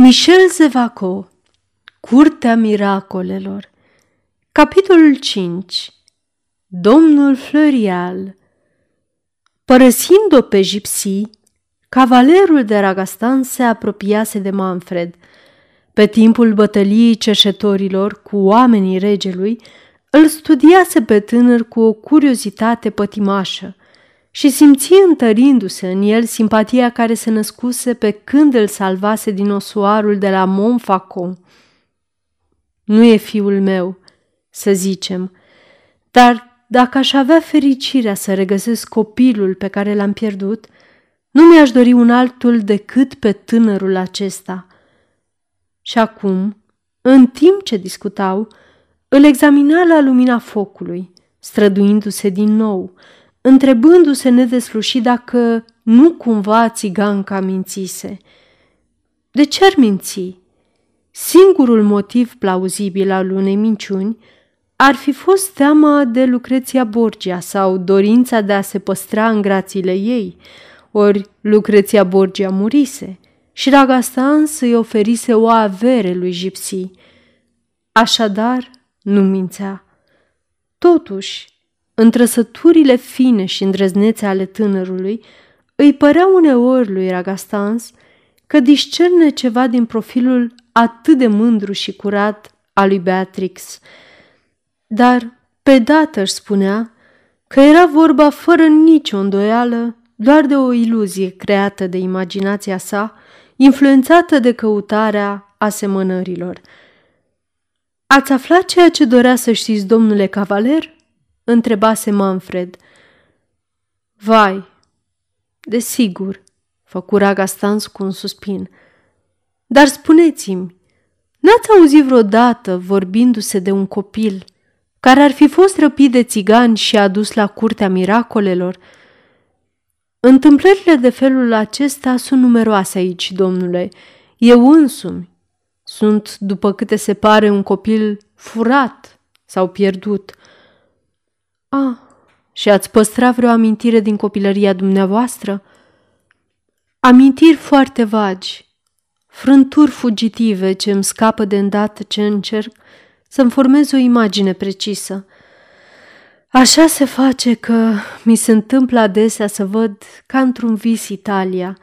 Michel Zevaco Curtea miracolelor Capitolul 5 Domnul Florial Părăsind-o pe Gipsy, cavalerul de Ragastan se apropiase de Manfred. Pe timpul bătăliei cerșetorilor cu oamenii regelui, îl studiase pe tânăr cu o curiozitate pătimașă – și simți întărindu-se în el simpatia care se născuse pe când îl salvase din osoarul de la Montfaucon. Nu e fiul meu, să zicem, dar dacă aș avea fericirea să regăsesc copilul pe care l-am pierdut, nu mi-aș dori un altul decât pe tânărul acesta. Și acum, în timp ce discutau, îl examina la lumina focului, străduindu-se din nou – întrebându-se nedeslușit dacă nu cumva țiganca mințise. De ce ar minți? Singurul motiv plauzibil al unei minciuni ar fi fost teama de Lucreția Borgia sau dorința de a se păstra în grațiile ei, ori Lucreția Borgia murise și Ragastans îi oferise o avere lui Gipsy. Așadar, nu mințea. Totuși, în trăsăturile fine și îndrăznețe ale tânărului, îi părea uneori lui Ragastans că discerne ceva din profilul atât de mândru și curat al lui Beatrix. Dar, pe dată își spunea că era vorba fără nicio îndoială doar de o iluzie creată de imaginația sa, influențată de căutarea asemănărilor. Ați aflat ceea ce dorea să știți, domnule cavaler?" Întrebase Manfred. Vai, desigur, făcu Ragastans cu un suspin. Dar spuneți-mi, n-ați auzit vreodată vorbindu-se de un copil care ar fi fost răpit de țigani și adus la curtea miracolelor? Întâmplările de felul acesta sunt numeroase aici, domnule. Eu însumi sunt, după câte se pare, un copil furat sau pierdut. Ah, și ați păstrat vreo amintire din copilăria dumneavoastră? Amintiri foarte vagi, frânturi fugitive ce îmi scapă de îndată ce încerc să-mi formez o imagine precisă. Așa se face că mi se întâmplă adesea să văd ca într-un vis Italia.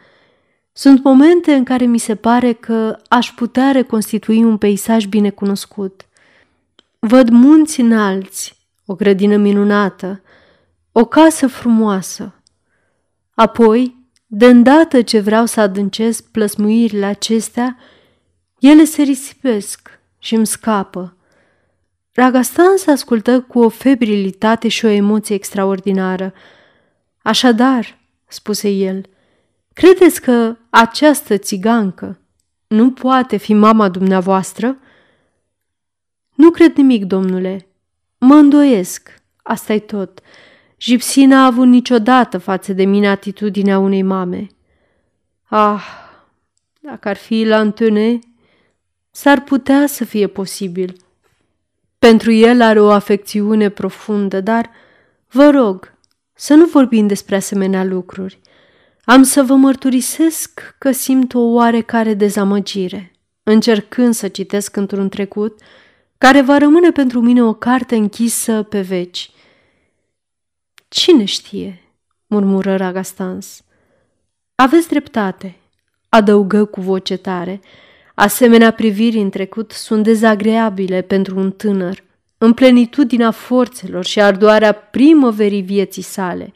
Sunt momente în care mi se pare că aș putea reconstitui un peisaj bine cunoscut. Văd munți înalți, o grădină minunată, o casă frumoasă. Apoi, de îndată ce vreau să adâncesc plăsmuirile acestea, ele se risipesc și îmi scapă. Ragastan se ascultă cu o febrilitate și o emoție extraordinară. Așadar, spuse el, credeți că această țigancă nu poate fi mama dumneavoastră? Nu cred nimic, domnule, Mă îndoiesc, asta e tot. Gipsy n-a avut niciodată față de mine atitudinea unei mame. Ah, dacă ar fi la întâne, s-ar putea să fie posibil. Pentru el are o afecțiune profundă, dar vă rog să nu vorbim despre asemenea lucruri. Am să vă mărturisesc că simt o oarecare dezamăgire, încercând să citesc într-un trecut care va rămâne pentru mine o carte închisă pe veci. Cine știe, murmură Ragastans. Aveți dreptate, adăugă cu voce tare. Asemenea priviri în trecut sunt dezagreabile pentru un tânăr, în plenitudinea forțelor și ardoarea primăverii vieții sale.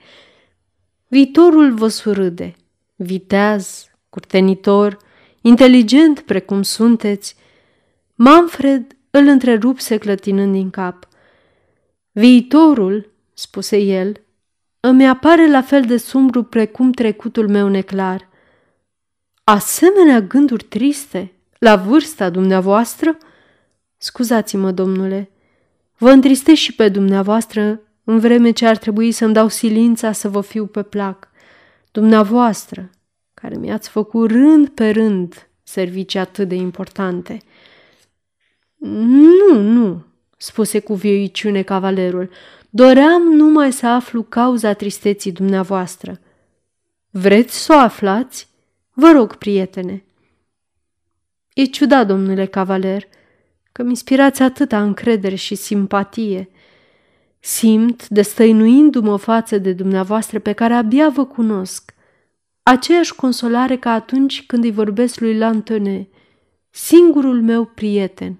Viitorul vă surâde, viteaz, curtenitor, inteligent precum sunteți. Manfred îl întrerupse clătinând din cap. Viitorul, spuse el, îmi apare la fel de sumbru precum trecutul meu neclar. Asemenea gânduri triste, la vârsta dumneavoastră? Scuzați-mă, domnule, vă întristez și pe dumneavoastră în vreme ce ar trebui să-mi dau silința să vă fiu pe plac. Dumneavoastră, care mi-ați făcut rând pe rând servicii atât de importante – nu, nu, spuse cu vioiciune cavalerul. Doream numai să aflu cauza tristeții dumneavoastră. Vreți să o aflați? Vă rog, prietene. E ciudat, domnule cavaler, că mi inspirați atâta încredere și simpatie. Simt, destăinuindu-mă față de dumneavoastră pe care abia vă cunosc, aceeași consolare ca atunci când îi vorbesc lui Lantone, singurul meu prieten,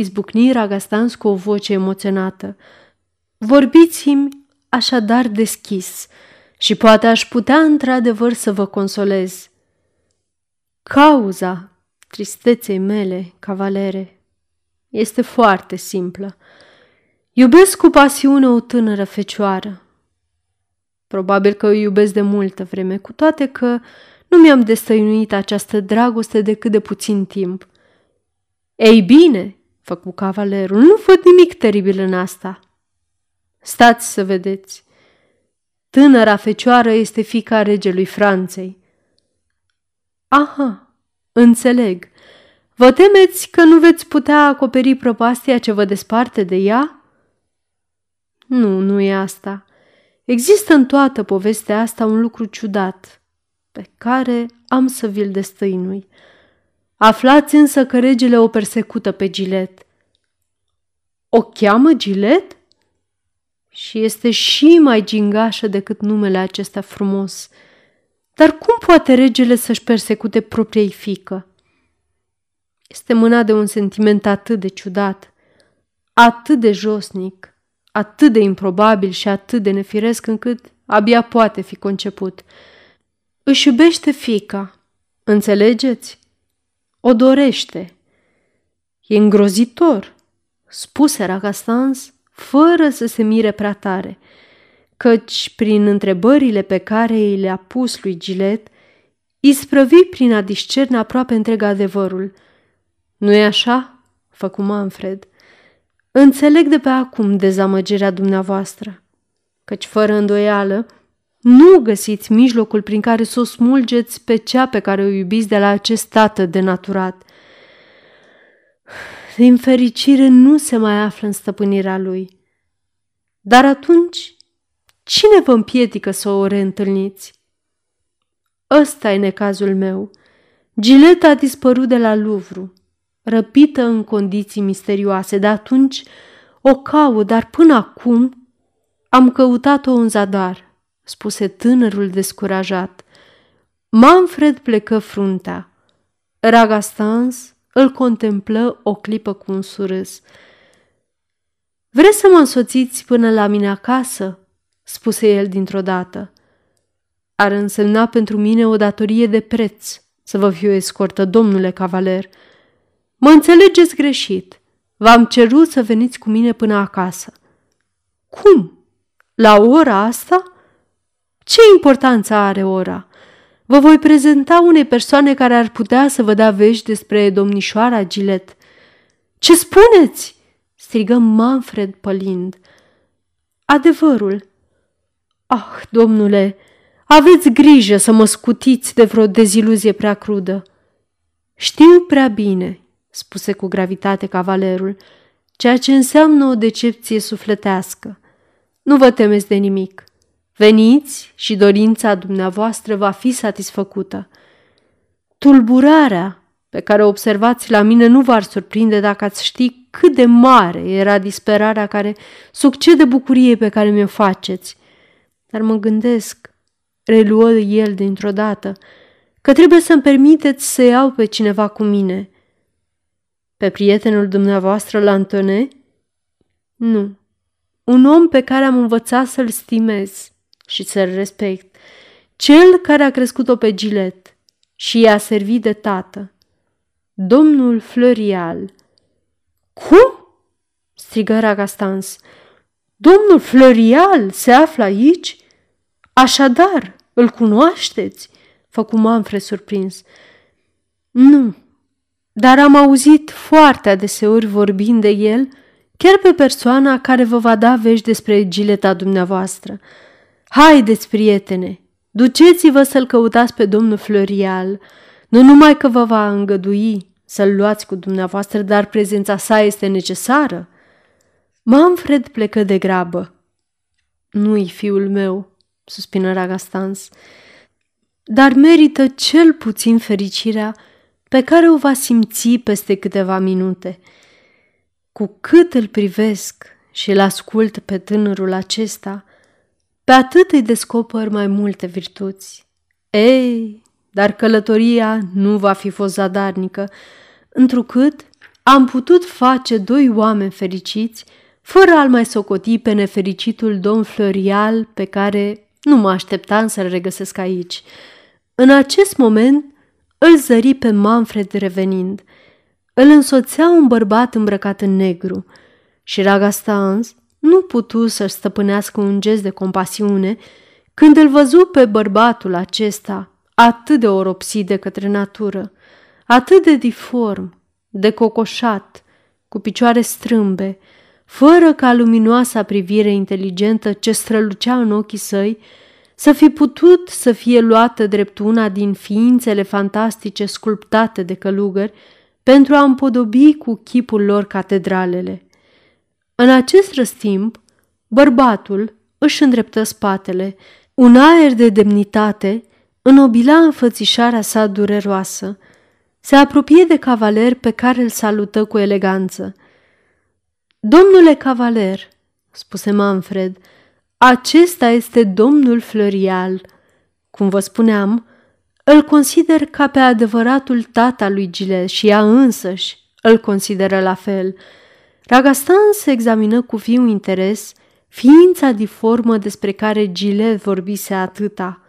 izbucni Ragastans cu o voce emoționată, vorbiți-mi așadar deschis și poate aș putea într-adevăr să vă consolez. Cauza tristeței mele, cavalere, este foarte simplă. Iubesc cu pasiune o tânără fecioară. Probabil că o iubesc de multă vreme, cu toate că nu mi-am destăinuit această dragoste decât de puțin timp. Ei bine, făcu cavalerul, nu văd nimic teribil în asta. Stați să vedeți. Tânăra fecioară este fica regelui Franței. Aha, înțeleg. Vă temeți că nu veți putea acoperi prăpastia ce vă desparte de ea? Nu, nu e asta. Există în toată povestea asta un lucru ciudat, pe care am să vi-l destăinui. Aflați însă că regele o persecută pe Gilet. O cheamă Gilet? Și este și mai gingașă decât numele acesta frumos. Dar cum poate regele să-și persecute propriei fică? Este mâna de un sentiment atât de ciudat, atât de josnic, atât de improbabil și atât de nefiresc încât abia poate fi conceput. Își iubește fica, înțelegeți? O dorește. E îngrozitor, spuse Ragastans, fără să se mire prea tare, căci prin întrebările pe care îi le-a pus lui Gilet, isprăvi prin a discerne aproape întreg adevărul. Nu-i așa?" făcu Manfred. Înțeleg de pe acum dezamăgirea dumneavoastră, căci fără îndoială nu găsiți mijlocul prin care să o smulgeți pe cea pe care o iubiți de la acest tată denaturat. Din fericire nu se mai află în stăpânirea lui. Dar atunci, cine vă împiedică să o reîntâlniți? Ăsta e necazul meu. Gileta a dispărut de la Louvre răpită în condiții misterioase. De atunci o caut, dar până acum am căutat-o în zadar, spuse tânărul descurajat. Manfred plecă fruntea. Ragastans îl contemplă o clipă cu un surâs. Vreți să mă însoțiți până la mine acasă?" spuse el dintr-o dată. Ar însemna pentru mine o datorie de preț să vă fiu escortă, domnule cavaler," Mă înțelegeți greșit. V-am cerut să veniți cu mine până acasă. Cum? La ora asta? Ce importanță are ora? Vă voi prezenta unei persoane care ar putea să vă dea vești despre domnișoara Gilet. Ce spuneți? strigă Manfred pălind. Adevărul. Ah, domnule, aveți grijă să mă scutiți de vreo deziluzie prea crudă. Știu prea bine spuse cu gravitate cavalerul, ceea ce înseamnă o decepție sufletească. Nu vă temeți de nimic. Veniți și dorința dumneavoastră va fi satisfăcută. Tulburarea pe care o observați la mine nu v-ar surprinde dacă ați ști cât de mare era disperarea care succede bucuriei pe care mi-o faceți. Dar mă gândesc, reluă el dintr-o dată, că trebuie să-mi permiteți să iau pe cineva cu mine – pe prietenul dumneavoastră la Antone? Nu. Un om pe care am învățat să-l stimez și să-l respect. Cel care a crescut-o pe gilet și i-a servit de tată. Domnul Florial. Cum? strigă Ragastans. Domnul Florial se află aici? Așadar, îl cunoașteți? Făcu Manfred surprins. Nu, dar am auzit foarte adeseori vorbind de el, chiar pe persoana care vă va da vești despre gileta dumneavoastră. Haideți, prietene, duceți-vă să-l căutați pe domnul Florial, nu numai că vă va îngădui să-l luați cu dumneavoastră, dar prezența sa este necesară. Manfred plecă de grabă. Nu-i fiul meu, suspină Ragastans, dar merită cel puțin fericirea pe care o va simți peste câteva minute. Cu cât îl privesc și îl ascult pe tânărul acesta, pe atât îi descoper mai multe virtuți. Ei, dar călătoria nu va fi fost zadarnică, întrucât am putut face doi oameni fericiți, fără a-l mai socoti pe nefericitul domn Florial pe care nu mă așteptam să-l regăsesc aici. În acest moment îl zări pe Manfred revenind. Îl însoțea un bărbat îmbrăcat în negru și Ragastans nu putu să-și stăpânească un gest de compasiune când îl văzu pe bărbatul acesta atât de oropsit de către natură, atât de diform, de cocoșat, cu picioare strâmbe, fără ca luminoasa privire inteligentă ce strălucea în ochii săi să fi putut să fie luată drept una din ființele fantastice sculptate de călugări pentru a împodobi cu chipul lor catedralele. În acest răstimp, bărbatul își îndreptă spatele, un aer de demnitate înobila înfățișarea sa dureroasă. Se apropie de cavaler pe care îl salută cu eleganță. Domnule cavaler, spuse Manfred, acesta este domnul Florial. Cum vă spuneam, îl consider ca pe adevăratul tata lui Gilet și ea însăși îl consideră la fel. Ragastan se examină cu viu interes ființa diformă despre care Gilet vorbise atâta.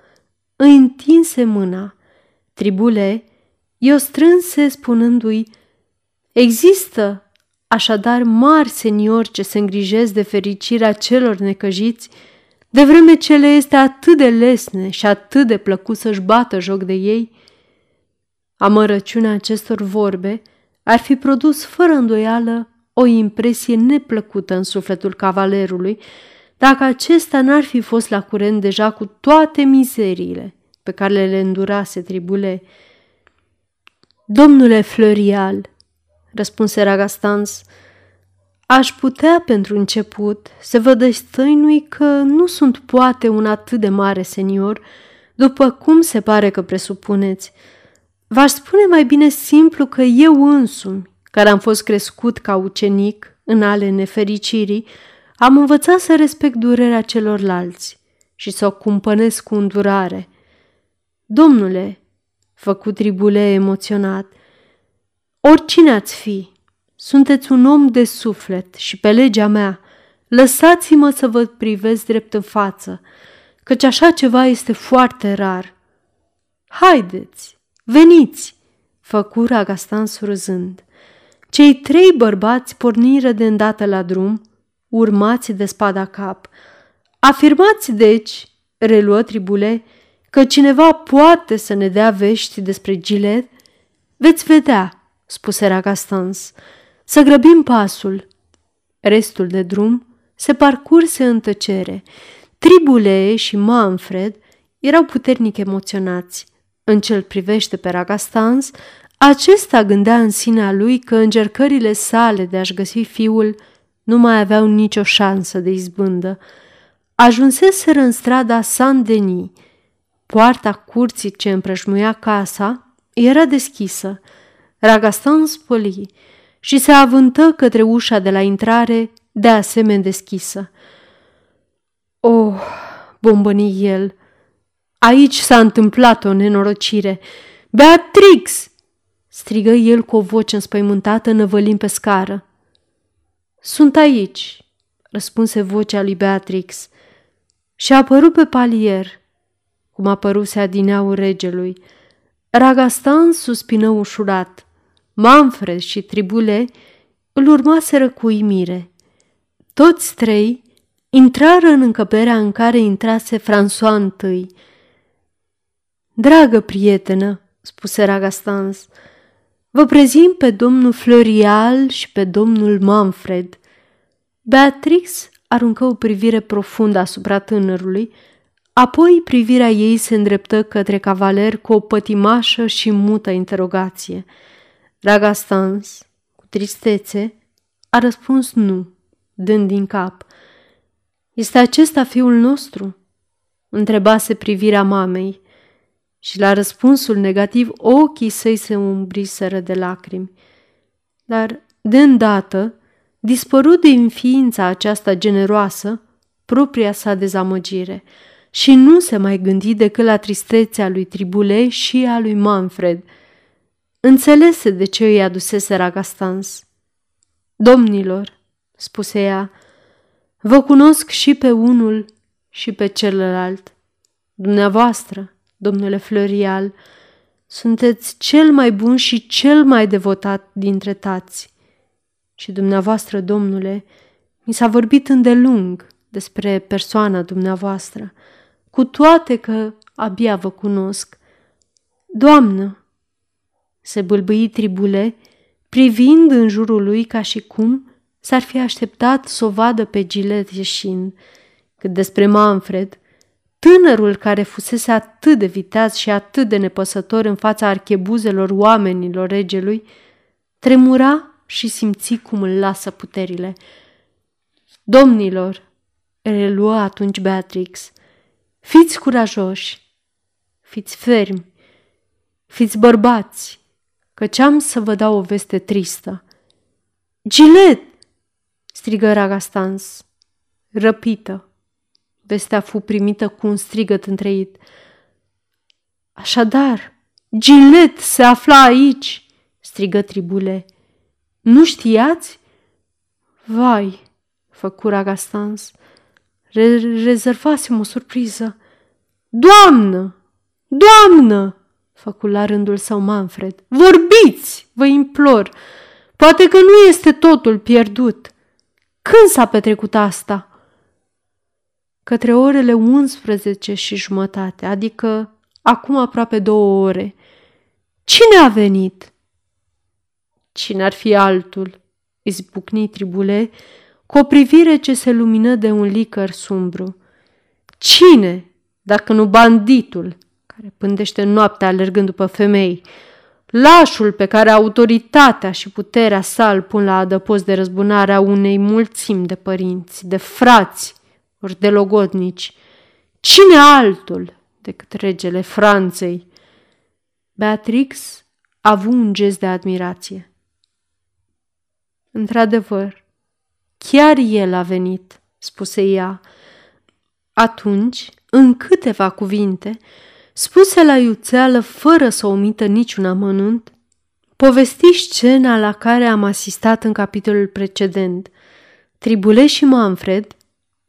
Îi întinse mâna. Tribule i-o strânse spunându-i Există așadar mari seniori ce se îngrijesc de fericirea celor necăjiți, de vreme ce le este atât de lesne și atât de plăcut să-și bată joc de ei, amărăciunea acestor vorbe ar fi produs fără îndoială o impresie neplăcută în sufletul cavalerului, dacă acesta n-ar fi fost la curent deja cu toate mizeriile pe care le îndurase tribule. Domnule Florial, răspunse Ragastans. Aș putea pentru început să vă destăinui că nu sunt poate un atât de mare senior, după cum se pare că presupuneți. V-aș spune mai bine simplu că eu însumi, care am fost crescut ca ucenic în ale nefericirii, am învățat să respect durerea celorlalți și să o cumpănesc cu îndurare. Domnule, făcut tribule emoționat, Oricine ați fi, sunteți un om de suflet și pe legea mea, lăsați-mă să vă privesc drept în față, căci așa ceva este foarte rar. Haideți, veniți, făcu Ragastan surâzând. Cei trei bărbați porniră de îndată la drum, urmați de spada cap. Afirmați, deci, reluă tribule, că cineva poate să ne dea vești despre Gilet? Veți vedea, spuse Ragastans. Să grăbim pasul. Restul de drum se parcurse în tăcere. Tribule și Manfred erau puternic emoționați. În cel privește pe Ragastans, acesta gândea în sinea lui că încercările sale de a-și găsi fiul nu mai aveau nicio șansă de izbândă. Ajunseseră în strada Saint-Denis. Poarta curții ce împrășmuia casa era deschisă. Ragastan spăli și se avântă către ușa de la intrare, de asemenea deschisă. Oh, bombăni el, aici s-a întâmplat o nenorocire. Beatrix! Strigă el cu o voce înspăimântată năvălind pe scară. Sunt aici, răspunse vocea lui Beatrix. Și a apărut pe palier, cum a păruse adineaul regelui. Ragastan suspină ușurat. Manfred și Tribule îl urmaseră cu uimire. Toți trei intrară în încăperea în care intrase François întâi. Dragă prietenă, spuse Ragastans, vă prezint pe domnul Florial și pe domnul Manfred. Beatrix aruncă o privire profundă asupra tânărului, apoi privirea ei se îndreptă către cavaler cu o pătimașă și mută interogație. Ragastans, cu tristețe, a răspuns nu, dând din cap. Este acesta fiul nostru? întrebase privirea mamei și la răspunsul negativ ochii săi se umbriseră de lacrimi. Dar, de îndată, dispărut din ființa aceasta generoasă propria sa dezamăgire și nu se mai gândi decât la tristețea lui Tribule și a lui Manfred. Înțelese de ce îi adusese Ragastans. Domnilor, spuse ea, vă cunosc și pe unul și pe celălalt. Dumneavoastră, domnule Florial, sunteți cel mai bun și cel mai devotat dintre tați. Și dumneavoastră, domnule, mi s-a vorbit îndelung despre persoana dumneavoastră, cu toate că abia vă cunosc. Doamnă, se bâlbâi tribule, privind în jurul lui ca și cum s-ar fi așteptat să o vadă pe Gilet ieșind. Cât despre Manfred, tânărul care fusese atât de viteaz și atât de nepăsător în fața archebuzelor oamenilor regelui, tremura și simți cum îl lasă puterile. Domnilor, reluă atunci Beatrix, fiți curajoși, fiți fermi, fiți bărbați, căci am să vă dau o veste tristă. Gilet! strigă Ragastans, răpită. Vestea fu primită cu un strigăt întreit. Așadar, Gilet se afla aici, strigă Tribule. Nu știați? Vai, făcura Gastans, Re- rezervasem o surpriză. Doamnă! Doamnă! făcu la rândul său Manfred. Vorbiți, vă implor! Poate că nu este totul pierdut. Când s-a petrecut asta? Către orele 11 și jumătate, adică acum aproape două ore. Cine a venit? Cine ar fi altul? izbucni Tribule cu o privire ce se lumină de un licăr sumbru. Cine, dacă nu banditul, care pândește noaptea alergând după femei, lașul pe care autoritatea și puterea sa îl pun la adăpost de răzbunarea unei mulțimi de părinți, de frați, ori de logodnici. Cine altul decât regele Franței? Beatrix a avut un gest de admirație. Într-adevăr, chiar el a venit, spuse ea. Atunci, în câteva cuvinte, spuse la iuțeală fără să omită niciun amănunt, povesti scena la care am asistat în capitolul precedent. Tribule și Manfred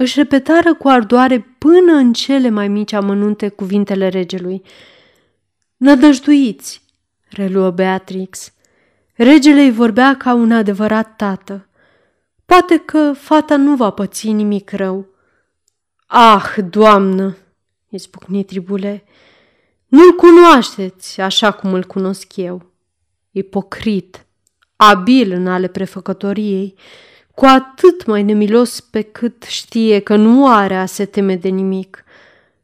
își repetară cu ardoare până în cele mai mici amănunte cuvintele regelui. Nădăjduiți, reluă Beatrix, Regele îi vorbea ca un adevărat tată. Poate că fata nu va păți nimic rău. Ah, doamnă, izbucni tribule, nu-l cunoașteți așa cum îl cunosc eu. Ipocrit, abil în ale prefăcătoriei, cu atât mai nemilos pe cât știe că nu are a se teme de nimic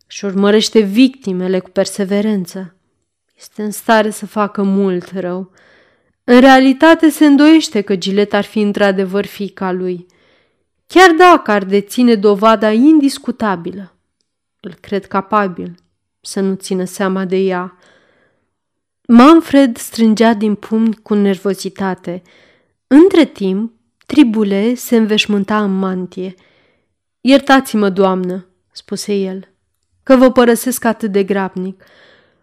și urmărește victimele cu perseverență. Este în stare să facă mult rău. În realitate se îndoiește că Gilet ar fi într-adevăr fiica lui, chiar dacă ar deține dovada indiscutabilă. Îl cred capabil să nu țină seama de ea. Manfred strângea din pumni cu nervozitate. Între timp, Tribule se înveșmânta în mantie. Iertați-mă, doamnă, spuse el, că vă părăsesc atât de grabnic.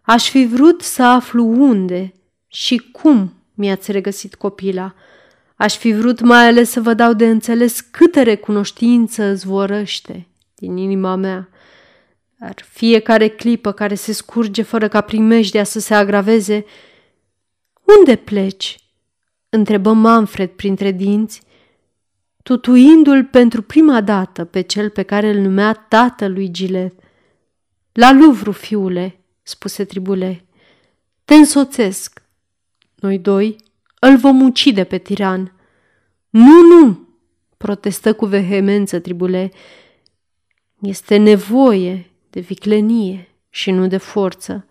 Aș fi vrut să aflu unde și cum mi-ați regăsit copila. Aș fi vrut mai ales să vă dau de înțeles câtă recunoștință zvorăște din inima mea. Dar fiecare clipă care se scurge fără ca primejdea să se agraveze, unde pleci? întrebă Manfred printre dinți, tutuindu-l pentru prima dată pe cel pe care îl numea tatălui Gilet. La Luvru, fiule, spuse Tribule. Te însoțesc. Noi doi îl vom ucide pe tiran. Nu, nu, protestă cu vehemență Tribule. Este nevoie de viclenie și nu de forță.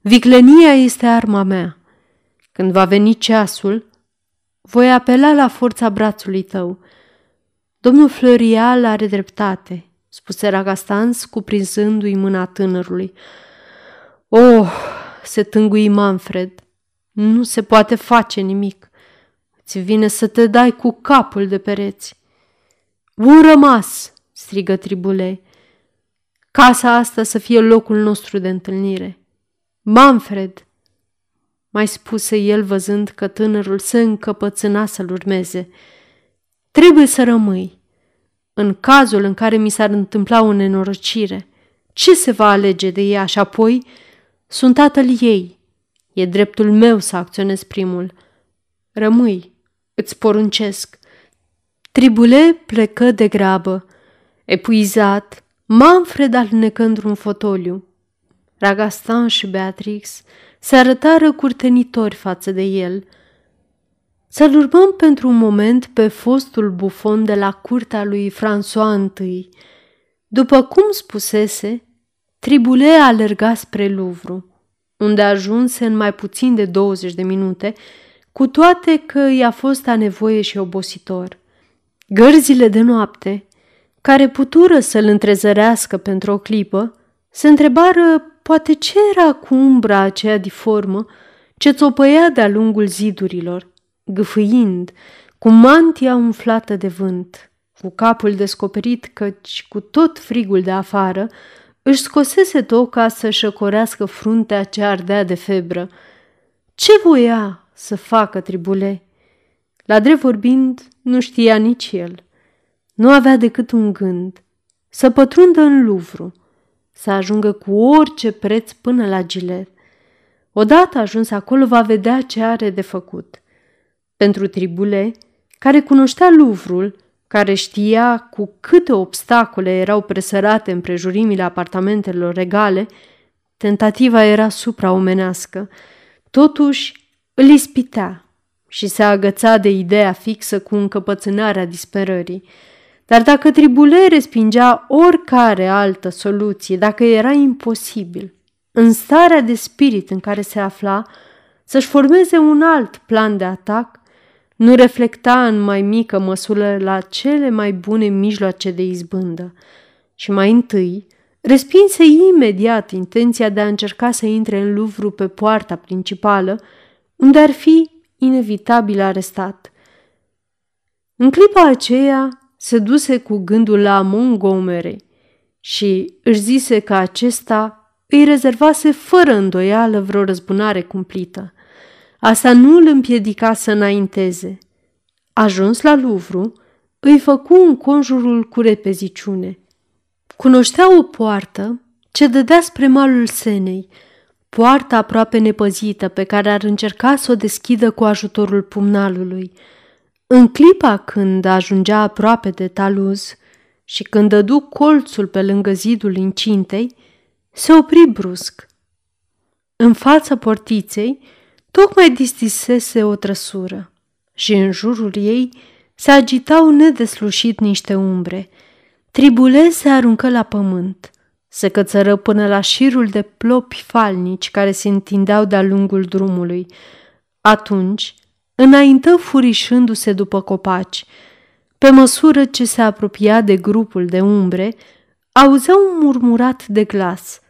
Viclenia este arma mea. Când va veni ceasul, voi apela la forța brațului tău. Domnul Florial are dreptate, spuse Ragastans, cuprinzându-i mâna tânărului. Oh, se tângui Manfred, nu se poate face nimic. Ți vine să te dai cu capul de pereți. Un rămas, strigă Tribule. Casa asta să fie locul nostru de întâlnire. Manfred, mai spuse el văzând că tânărul se încăpățâna să-l urmeze. Trebuie să rămâi. În cazul în care mi s-ar întâmpla o nenorocire, ce se va alege de ea și apoi sunt tatăl ei. E dreptul meu să acționez primul. Rămâi, îți poruncesc. Tribule plecă de grabă. Epuizat, Manfred alunecă într-un fotoliu. Ragastan și Beatrix se arătară curtenitori față de el. Să-l urmăm pentru un moment pe fostul bufon de la curtea lui François I. După cum spusese, Tribule alerga spre Louvre, unde ajunse în mai puțin de 20 de minute, cu toate că i-a fost a nevoie și obositor. Gărzile de noapte, care putură să-l întrezărească pentru o clipă, se întrebară poate ce era cu umbra aceea diformă ce țopăia de-a lungul zidurilor, gâfâind, cu mantia umflată de vânt, cu capul descoperit căci cu tot frigul de afară își scosese toca să șăcorească fruntea ce ardea de febră. Ce voia să facă tribule? La drept vorbind, nu știa nici el. Nu avea decât un gând, să pătrundă în Luvru, să ajungă cu orice preț până la Gilet. Odată ajuns acolo va vedea ce are de făcut. Pentru Tribule, care cunoștea Luvrul, care știa cu câte obstacole erau presărate în prejurimile apartamentelor regale, tentativa era supraomenească. Totuși îl ispitea și se agăța de ideea fixă cu încăpățânarea disperării. Dar dacă Tribule respingea oricare altă soluție, dacă era imposibil, în starea de spirit în care se afla, să-și formeze un alt plan de atac, nu reflecta în mai mică măsură la cele mai bune mijloace de izbândă. Și mai întâi, respinse imediat intenția de a încerca să intre în Luvru pe poarta principală, unde ar fi inevitabil arestat. În clipa aceea, se duse cu gândul la Montgomery și își zise că acesta îi rezervase fără îndoială vreo răzbunare cumplită. Asta nu îl împiedica să înainteze. Ajuns la Luvru, îi făcu un conjurul cu repeziciune. Cunoștea o poartă ce dădea spre malul Senei, poarta aproape nepăzită pe care ar încerca să o deschidă cu ajutorul pumnalului – în clipa când ajungea aproape de taluz și când dădu colțul pe lângă zidul incintei, se opri brusc. În fața portiței, tocmai distisese o trăsură și în jurul ei se agitau nedeslușit niște umbre. Tribule se aruncă la pământ, se cățără până la șirul de plopi falnici care se întindeau de-a lungul drumului. Atunci, înaintă furișându-se după copaci. Pe măsură ce se apropia de grupul de umbre, auzea un murmurat de glas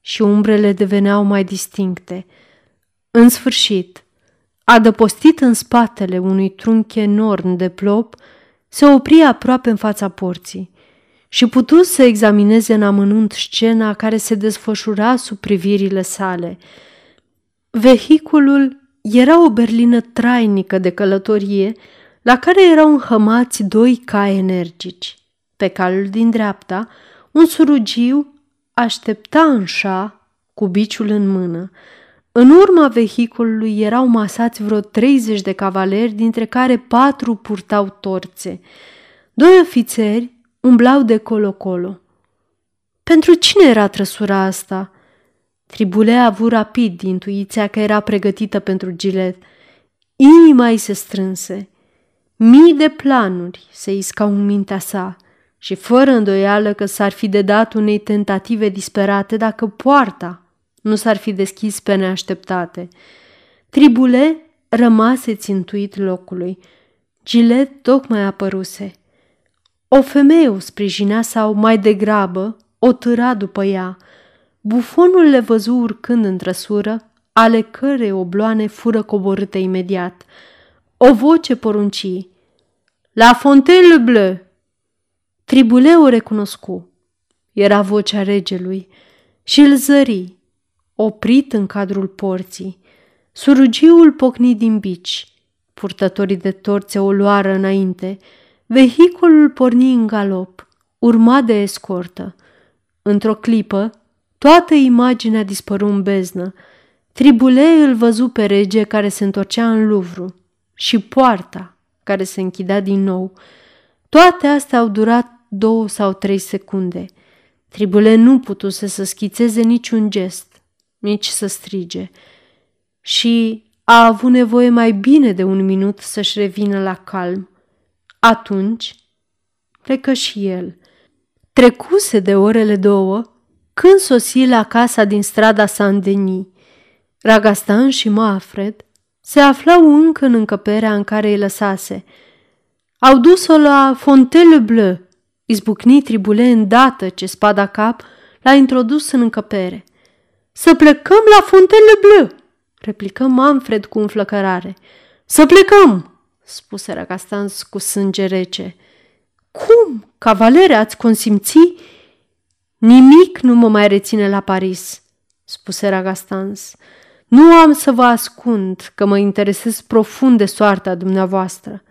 și umbrele deveneau mai distincte. În sfârșit, adăpostit în spatele unui trunchi enorm de plop, se opri aproape în fața porții și putu să examineze în amănunt scena care se desfășura sub privirile sale. Vehiculul era o berlină trainică de călătorie, la care erau înhămați doi cai energici. Pe calul din dreapta, un surugiu aștepta în șa cu biciul în mână. În urma vehiculului erau masați vreo 30 de cavaleri, dintre care patru purtau torțe. Doi ofițeri umblau de colo-colo. Pentru cine era trăsura asta? Tribule a avut rapid intuiția că era pregătită pentru gilet. Inima îi se strânse. Mii de planuri se iscau în mintea sa și fără îndoială că s-ar fi de dat unei tentative disperate dacă poarta nu s-ar fi deschis pe neașteptate. Tribule rămase țintuit locului. Gilet tocmai apăruse. O femeie o sprijinea sau, mai degrabă, o târa după ea. Bufonul le văzu urcând în trăsură, ale cărei obloane fură coborâte imediat. O voce porunci. La Fontaine Bleu! Tribuleu o recunoscu. Era vocea regelui și îl zări, oprit în cadrul porții. Surugiul pocni din bici. Purtătorii de torțe o luară înainte. Vehiculul porni în galop, urmat de escortă. Într-o clipă, toată imaginea dispăru în beznă. Tribule îl văzu pe rege care se întorcea în Luvru și poarta care se închidea din nou. Toate astea au durat două sau trei secunde. Tribule nu putuse să schițeze niciun gest, nici să strige. Și a avut nevoie mai bine de un minut să-și revină la calm. Atunci plecă și el. Trecuse de orele două când sosi la casa din strada Saint-Denis. Ragastan și Mafred se aflau încă în încăperea în care îi lăsase. Au dus-o la Fontainebleau, izbucni tribule îndată ce spada cap l-a introdus în încăpere. Să plecăm la Fontainebleau, replică Manfred cu înflăcărare. Să plecăm, spuse Ragastans cu sânge rece. Cum, cavalere, ați consimți? Nimic nu mă mai reține la Paris, spuse Ragastans. Nu am să vă ascund că mă interesez profund de soarta dumneavoastră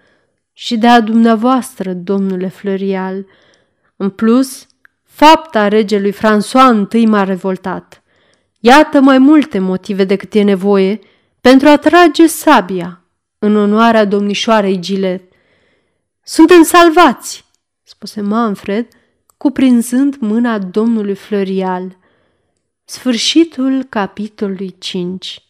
și de a dumneavoastră, domnule Florial. În plus, fapta regelui François I m-a revoltat. Iată mai multe motive decât e nevoie pentru a trage sabia în onoarea domnișoarei Gilet. Suntem salvați, spuse Manfred, cuprinzând mâna domnului Florial. Sfârșitul capitolului 5